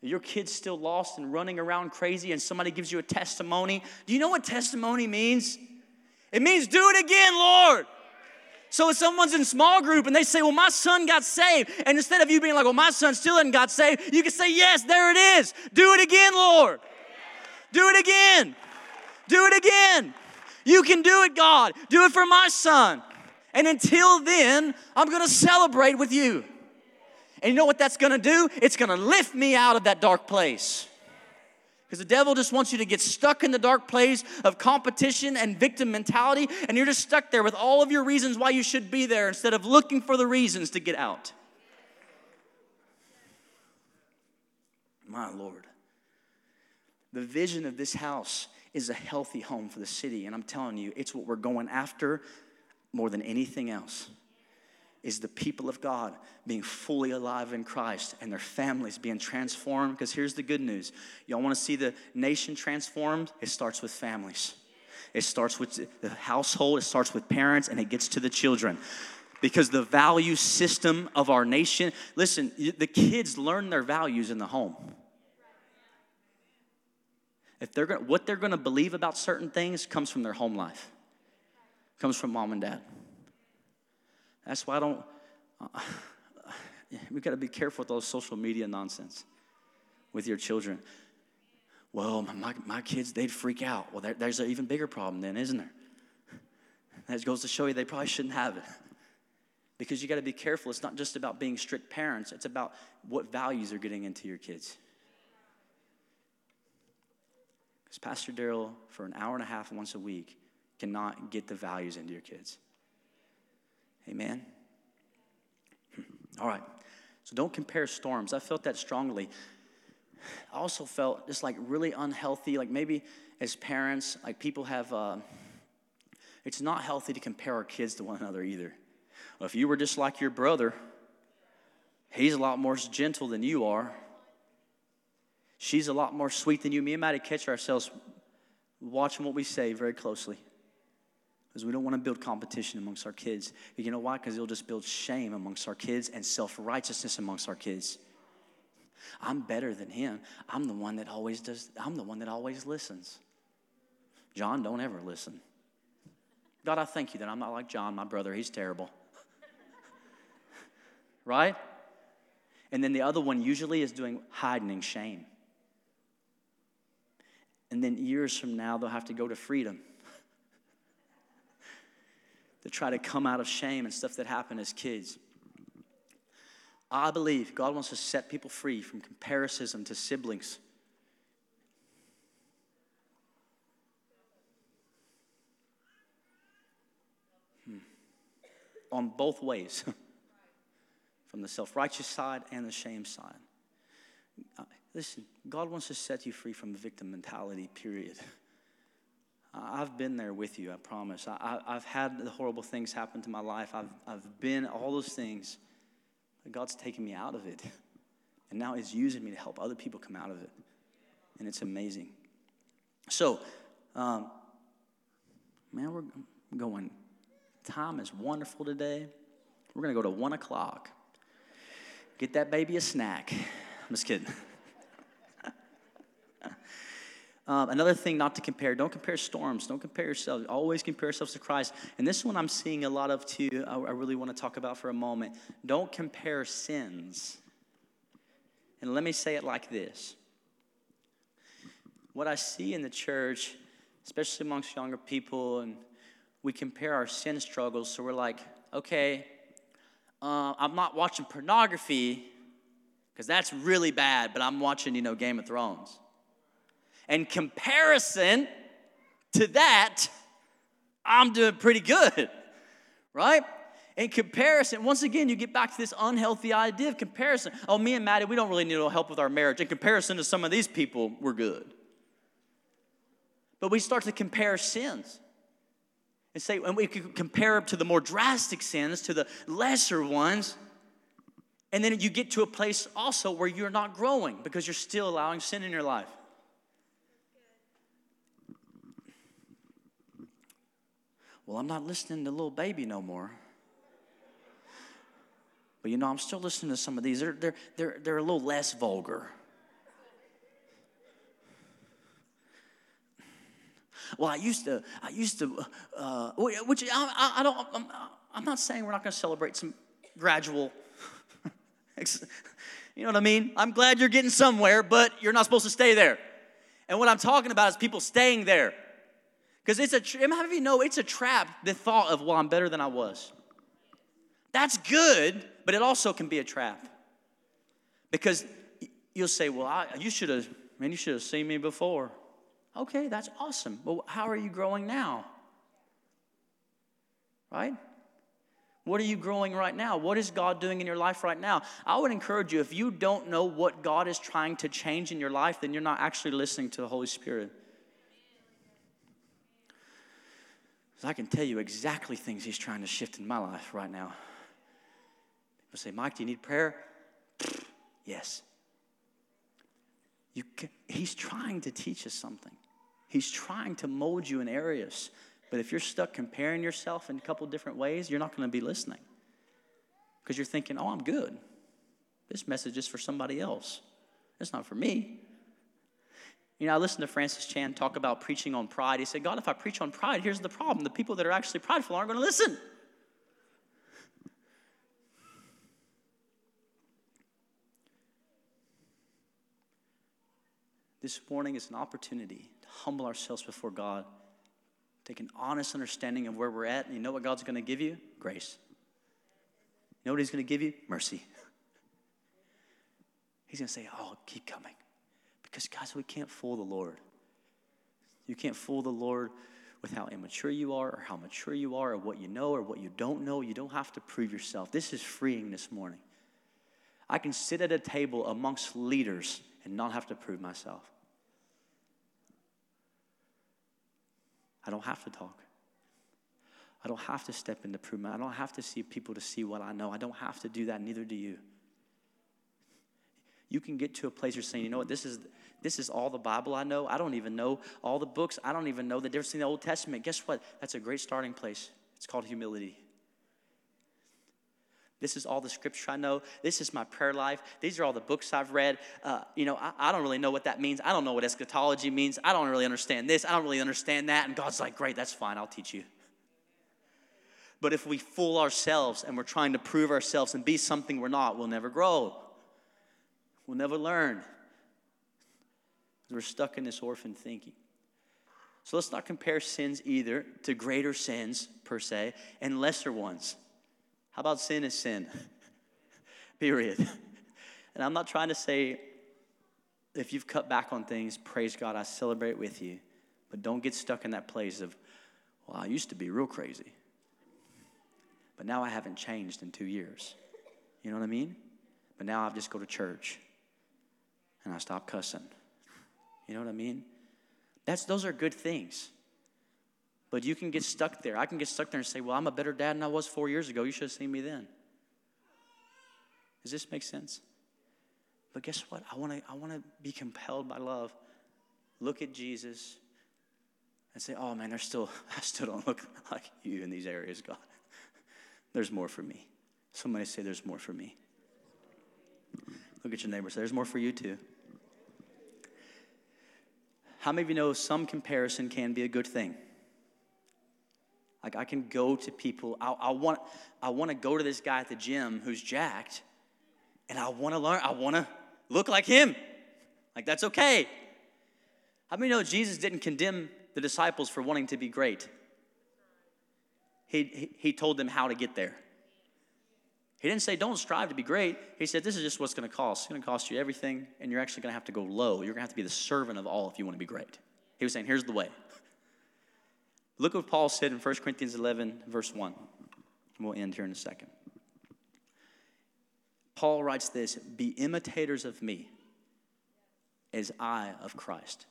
Your kid's still lost and running around crazy, and somebody gives you a testimony. Do you know what testimony means? It means do it again, Lord. So if someone's in small group and they say, Well, my son got saved, and instead of you being like, Well, my son still hasn't got saved, you can say, Yes, there it is. Do it again, Lord. Do it again. Do it again. You can do it, God. Do it for my son. And until then, I'm gonna celebrate with you. And you know what that's gonna do? It's gonna lift me out of that dark place. Because the devil just wants you to get stuck in the dark place of competition and victim mentality, and you're just stuck there with all of your reasons why you should be there instead of looking for the reasons to get out. My Lord. The vision of this house is a healthy home for the city, and I'm telling you, it's what we're going after more than anything else. Is the people of God being fully alive in Christ and their families being transformed. Because here's the good news y'all want to see the nation transformed? It starts with families. It starts with the household, it starts with parents, and it gets to the children. Because the value system of our nation, listen, the kids learn their values in the home. If they're gonna, what they're going to believe about certain things comes from their home life, comes from mom and dad. That's why I don't. Uh, we got to be careful with those social media nonsense with your children. Well, my, my kids, they'd freak out. Well, there, there's an even bigger problem then, isn't there? That goes to show you they probably shouldn't have it. Because you got to be careful. It's not just about being strict parents, it's about what values are getting into your kids. Because Pastor Daryl, for an hour and a half once a week, cannot get the values into your kids. Amen? All right. So don't compare storms. I felt that strongly. I also felt just like really unhealthy, like maybe as parents, like people have, uh, it's not healthy to compare our kids to one another either. Well, if you were just like your brother, he's a lot more gentle than you are. She's a lot more sweet than you. Me and Maddie catch ourselves watching what we say very closely because we don't want to build competition amongst our kids. You know why? Because it'll just build shame amongst our kids and self righteousness amongst our kids. I'm better than him. I'm the one that always does, I'm the one that always listens. John, don't ever listen. God, I thank you that I'm not like John, my brother. He's terrible. right? And then the other one usually is doing hiding shame. And then years from now, they'll have to go to freedom to try to come out of shame and stuff that happened as kids. I believe God wants to set people free from comparison to siblings. Hmm. On both ways, from the self righteous side and the shame side. Uh, listen, God wants to set you free from the victim mentality, period. I've been there with you, I promise. I, have had the horrible things happen to my life. I've, I've been all those things. God's taken me out of it. And now He's using me to help other people come out of it. And it's amazing. So, um, man, we're going. Time is wonderful today. We're going to go to one o'clock. Get that baby a snack. I'm just kidding. Um, another thing not to compare don't compare storms, don't compare yourselves. Always compare yourselves to Christ. And this one I'm seeing a lot of too, I, I really want to talk about for a moment. Don't compare sins. And let me say it like this What I see in the church, especially amongst younger people, and we compare our sin struggles, so we're like, okay, uh, I'm not watching pornography because that's really bad, but I'm watching, you know, Game of Thrones. And comparison to that, I'm doing pretty good, right? In comparison, once again, you get back to this unhealthy idea of comparison. Oh, me and Maddie, we don't really need no help with our marriage. In comparison to some of these people, we're good. But we start to compare sins and say, and we can compare them to the more drastic sins, to the lesser ones. And then you get to a place also where you're not growing because you're still allowing sin in your life. Well, I'm not listening to Lil Baby no more. But you know, I'm still listening to some of these. They're, they're, they're, they're a little less vulgar. Well, I used to, I used to, uh, which I, I don't, I'm, I'm not saying we're not going to celebrate some gradual, you know what I mean? I'm glad you're getting somewhere, but you're not supposed to stay there. And what I'm talking about is people staying there. Because it's a, how many you know it's a trap, the thought of, well, I'm better than I was. That's good, but it also can be a trap. Because you'll say, well, I, you should have, man, you should have seen me before. Okay, that's awesome. Well, how are you growing now? Right? What are you growing right now? What is God doing in your life right now? I would encourage you, if you don't know what God is trying to change in your life, then you're not actually listening to the Holy Spirit. I can tell you exactly things He's trying to shift in my life right now. They'll say, Mike, do you need prayer? yes. Can, he's trying to teach us something. He's trying to mold you in areas. But if you're stuck comparing yourself in a couple different ways, you're not going to be listening. Because you're thinking, oh, I'm good. This message is for somebody else. It's not for me. You know, I listened to Francis Chan talk about preaching on pride. He said, God, if I preach on pride, here's the problem. The people that are actually prideful aren't going to listen. This morning is an opportunity to humble ourselves before God, take an honest understanding of where we're at. And you know what God's going to give you? Grace. You know what He's going to give you? Mercy. He's going to say, Oh, keep coming. Because, guys, we can't fool the Lord. You can't fool the Lord with how immature you are or how mature you are or what you know or what you don't know. You don't have to prove yourself. This is freeing this morning. I can sit at a table amongst leaders and not have to prove myself. I don't have to talk. I don't have to step into prove. I don't have to see people to see what I know. I don't have to do that, neither do you. You can get to a place you're saying, you know what, this is this is all the Bible I know. I don't even know all the books. I don't even know the difference in the Old Testament. Guess what? That's a great starting place. It's called humility. This is all the scripture I know. This is my prayer life. These are all the books I've read. Uh, you know, I, I, don't really know what that means. I don't know what eschatology means. I don't really understand this. I don't really understand that. And God's like, great, that's fine. I'll teach you. But if we fool ourselves and we're trying to prove ourselves and be something we're not, we'll never grow. We'll never learn. We're stuck in this orphan thinking. So let's not compare sins either to greater sins per se and lesser ones. How about sin is sin? Period. And I'm not trying to say if you've cut back on things, praise God, I celebrate with you. But don't get stuck in that place of, well, I used to be real crazy. But now I haven't changed in two years. You know what I mean? But now I've just go to church and I stop cussing. You know what I mean? That's, those are good things. But you can get stuck there. I can get stuck there and say, well, I'm a better dad than I was four years ago. You should have seen me then. Does this make sense? But guess what? I want to I want to be compelled by love. Look at Jesus and say, "Oh man, there's still I still don't look like you in these areas, God. There's more for me." Somebody say, "There's more for me." Look at your neighbor. Say, "There's more for you too." How many of you know some comparison can be a good thing? Like I can go to people, I, I want, I want to go to this guy at the gym who's jacked, and I want to learn, I want to look like him. Like that's okay. How many know Jesus didn't condemn the disciples for wanting to be great? He, he, he told them how to get there. He didn't say, don't strive to be great. He said, this is just what's going to cost. It's going to cost you everything, and you're actually going to have to go low. You're going to have to be the servant of all if you want to be great. He was saying, here's the way. Look what Paul said in 1 Corinthians 11, verse 1. We'll end here in a second. Paul writes this Be imitators of me as I of Christ.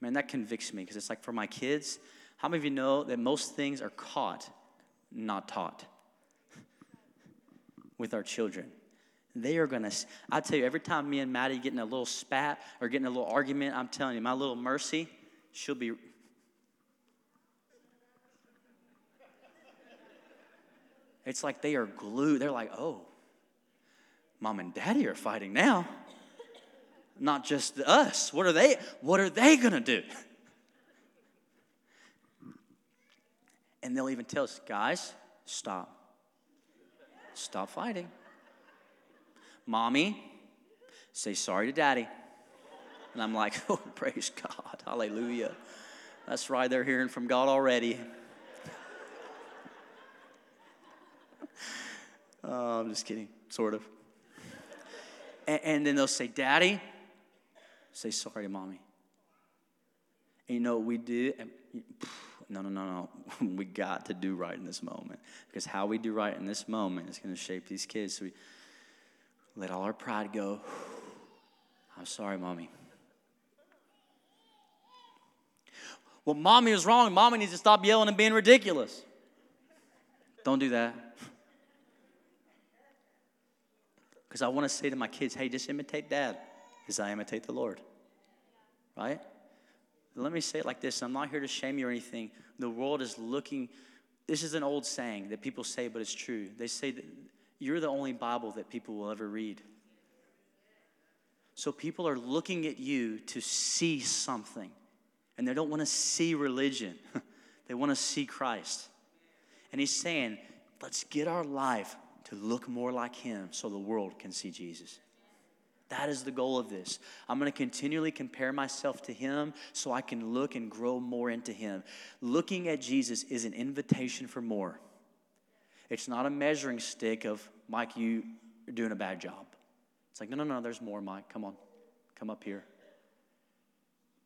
Man, that convicts me because it's like for my kids, how many of you know that most things are caught, not taught? With our children. They are gonna, I tell you, every time me and Maddie get in a little spat or getting a little argument, I'm telling you, my little Mercy, she'll be. It's like they are glued. They're like, oh, mom and daddy are fighting now. Not just us. What are they, what are they gonna do? And they'll even tell us, guys, stop. Stop fighting. Mommy, say sorry to daddy. And I'm like, oh, praise God. Hallelujah. That's right, they're hearing from God already. oh, I'm just kidding, sort of. And, and, then they'll say, Daddy, say sorry to mommy. And you know what we do? No, no, no, no. we got to do right in this moment. Because how we do right in this moment is going to shape these kids. So we let all our pride go. I'm sorry, mommy. Well, mommy is wrong. Mommy needs to stop yelling and being ridiculous. Don't do that. Because I want to say to my kids, hey, just imitate dad as I imitate the Lord. Right? Let me say it like this I'm not here to shame you or anything. The world is looking, this is an old saying that people say, but it's true. They say that you're the only Bible that people will ever read. So people are looking at you to see something, and they don't want to see religion, they want to see Christ. And he's saying, let's get our life to look more like him so the world can see Jesus. That is the goal of this. I'm going to continually compare myself to Him so I can look and grow more into Him. Looking at Jesus is an invitation for more. It's not a measuring stick of, Mike, you are doing a bad job. It's like, no, no, no, there's more, Mike. Come on, come up here.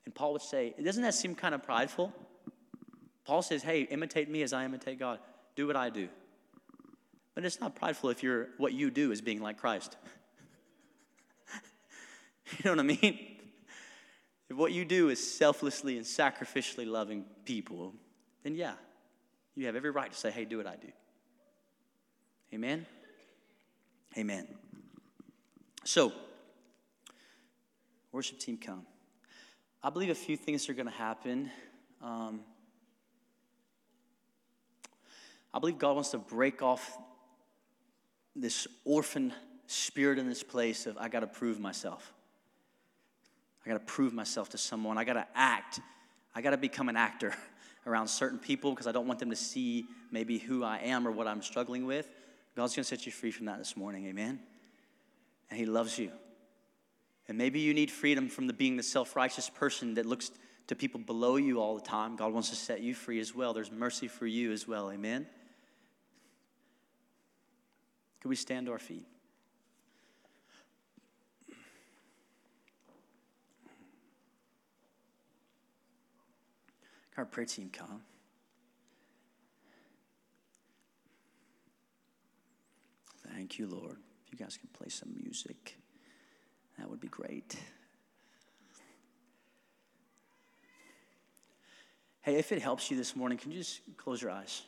And Paul would say, doesn't that seem kind of prideful? Paul says, hey, imitate me as I imitate God. Do what I do. But it's not prideful if you're, what you do is being like Christ. You know what I mean? If what you do is selflessly and sacrificially loving people, then yeah, you have every right to say, hey, do what I do. Amen? Amen. So, worship team, come. I believe a few things are going to happen. Um, I believe God wants to break off this orphan spirit in this place of I got to prove myself. I got to prove myself to someone. I got to act. I got to become an actor around certain people because I don't want them to see maybe who I am or what I'm struggling with. God's going to set you free from that this morning. Amen. And He loves you. And maybe you need freedom from the being the self-righteous person that looks to people below you all the time. God wants to set you free as well. There's mercy for you as well. Amen. Could we stand to our feet? Our prayer team come. Thank you, Lord. If you guys can play some music, that would be great. Hey, if it helps you this morning, can you just close your eyes?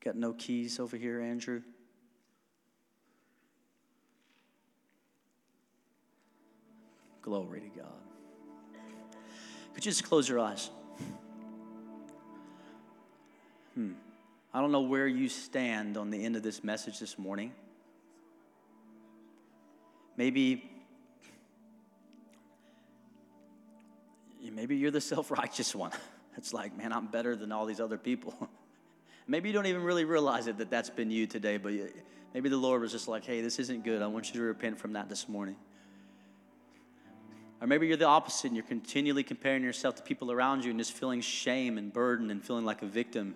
Got no keys over here, Andrew? Glory to God. Could you just close your eyes? Hmm. I don't know where you stand on the end of this message this morning. Maybe maybe you're the self-righteous one. It's like, man, I'm better than all these other people. maybe you don't even really realize it that that's been you today, but maybe the Lord was just like, hey, this isn't good. I want you to repent from that this morning. Or maybe you're the opposite and you're continually comparing yourself to people around you and just feeling shame and burden and feeling like a victim.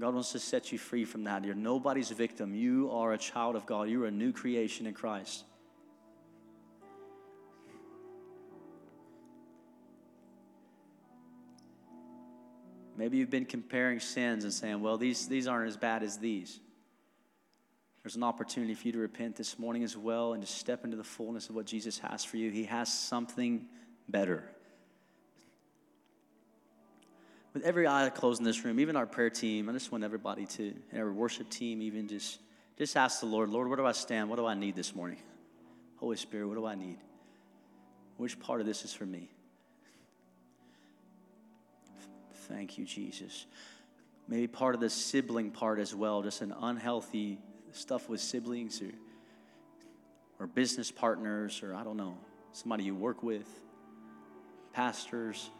God wants to set you free from that. You're nobody's victim. You are a child of God. You are a new creation in Christ. Maybe you've been comparing sins and saying, well, these, these aren't as bad as these. There's an opportunity for you to repent this morning as well and to step into the fullness of what Jesus has for you. He has something better. With every eye closed in this room, even our prayer team, I just want everybody to, and our worship team, even just, just ask the Lord, Lord, where do I stand? What do I need this morning? Holy Spirit, what do I need? Which part of this is for me? Thank you, Jesus. Maybe part of the sibling part as well, just an unhealthy stuff with siblings or, or business partners or I don't know, somebody you work with, pastors.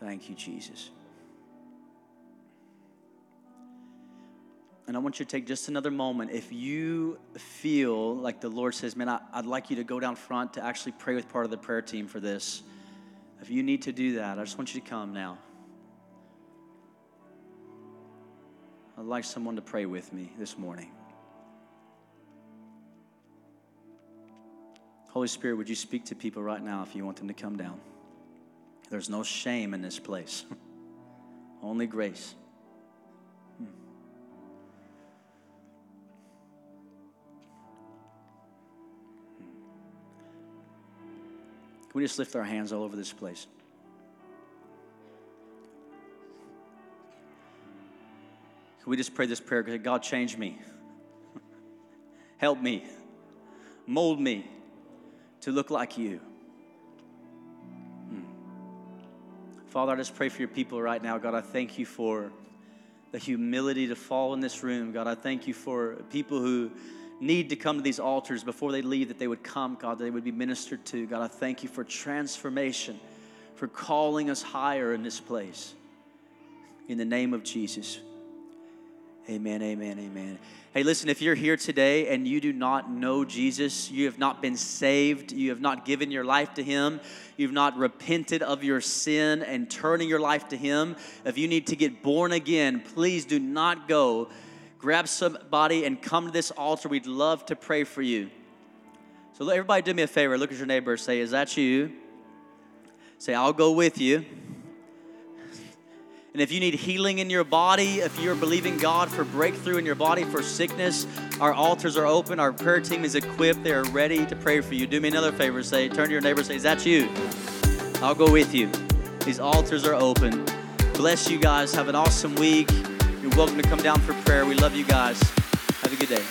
Thank you, Jesus. And I want you to take just another moment. If you feel like the Lord says, Man, I, would like you to go down front to actually pray with part of the prayer team for this. If you need to do that, I just want you to come now. I'd like someone to pray with me this morning. Holy Spirit, would you speak to people right now if you want them to come down? There's no shame in this place, only grace. Hmm. Can we just lift our hands all over this place? We just pray this prayer God, change me. Help me. Mold me to look like you. Hmm. Father, I just pray for your people right now. God, I thank you for the humility to fall in this room. God, I thank you for people who need to come to these altars before they leave, that they would come, God, that they would be ministered to. God, I thank you for transformation, for calling us higher in this place. In the name of Jesus. Amen, amen, amen. Hey, listen, if you're here today and you do not know Jesus, you have not been saved, you have not given your life to Him, you've not repented of your sin and turning your life to Him, if you need to get born again, please do not go. Grab somebody and come to this altar. We'd love to pray for you. So, everybody, do me a favor. Look at your neighbor. Say, Is that you? Say, I'll go with you. And if you need healing in your body, if you're believing God for breakthrough in your body, for sickness, our altars are open. Our prayer team is equipped. They are ready to pray for you. Do me another favor. Say, turn to your neighbor, say, Is that you? I'll go with you. These altars are open. Bless you guys. Have an awesome week. You're welcome to come down for prayer. We love you guys. Have a good day.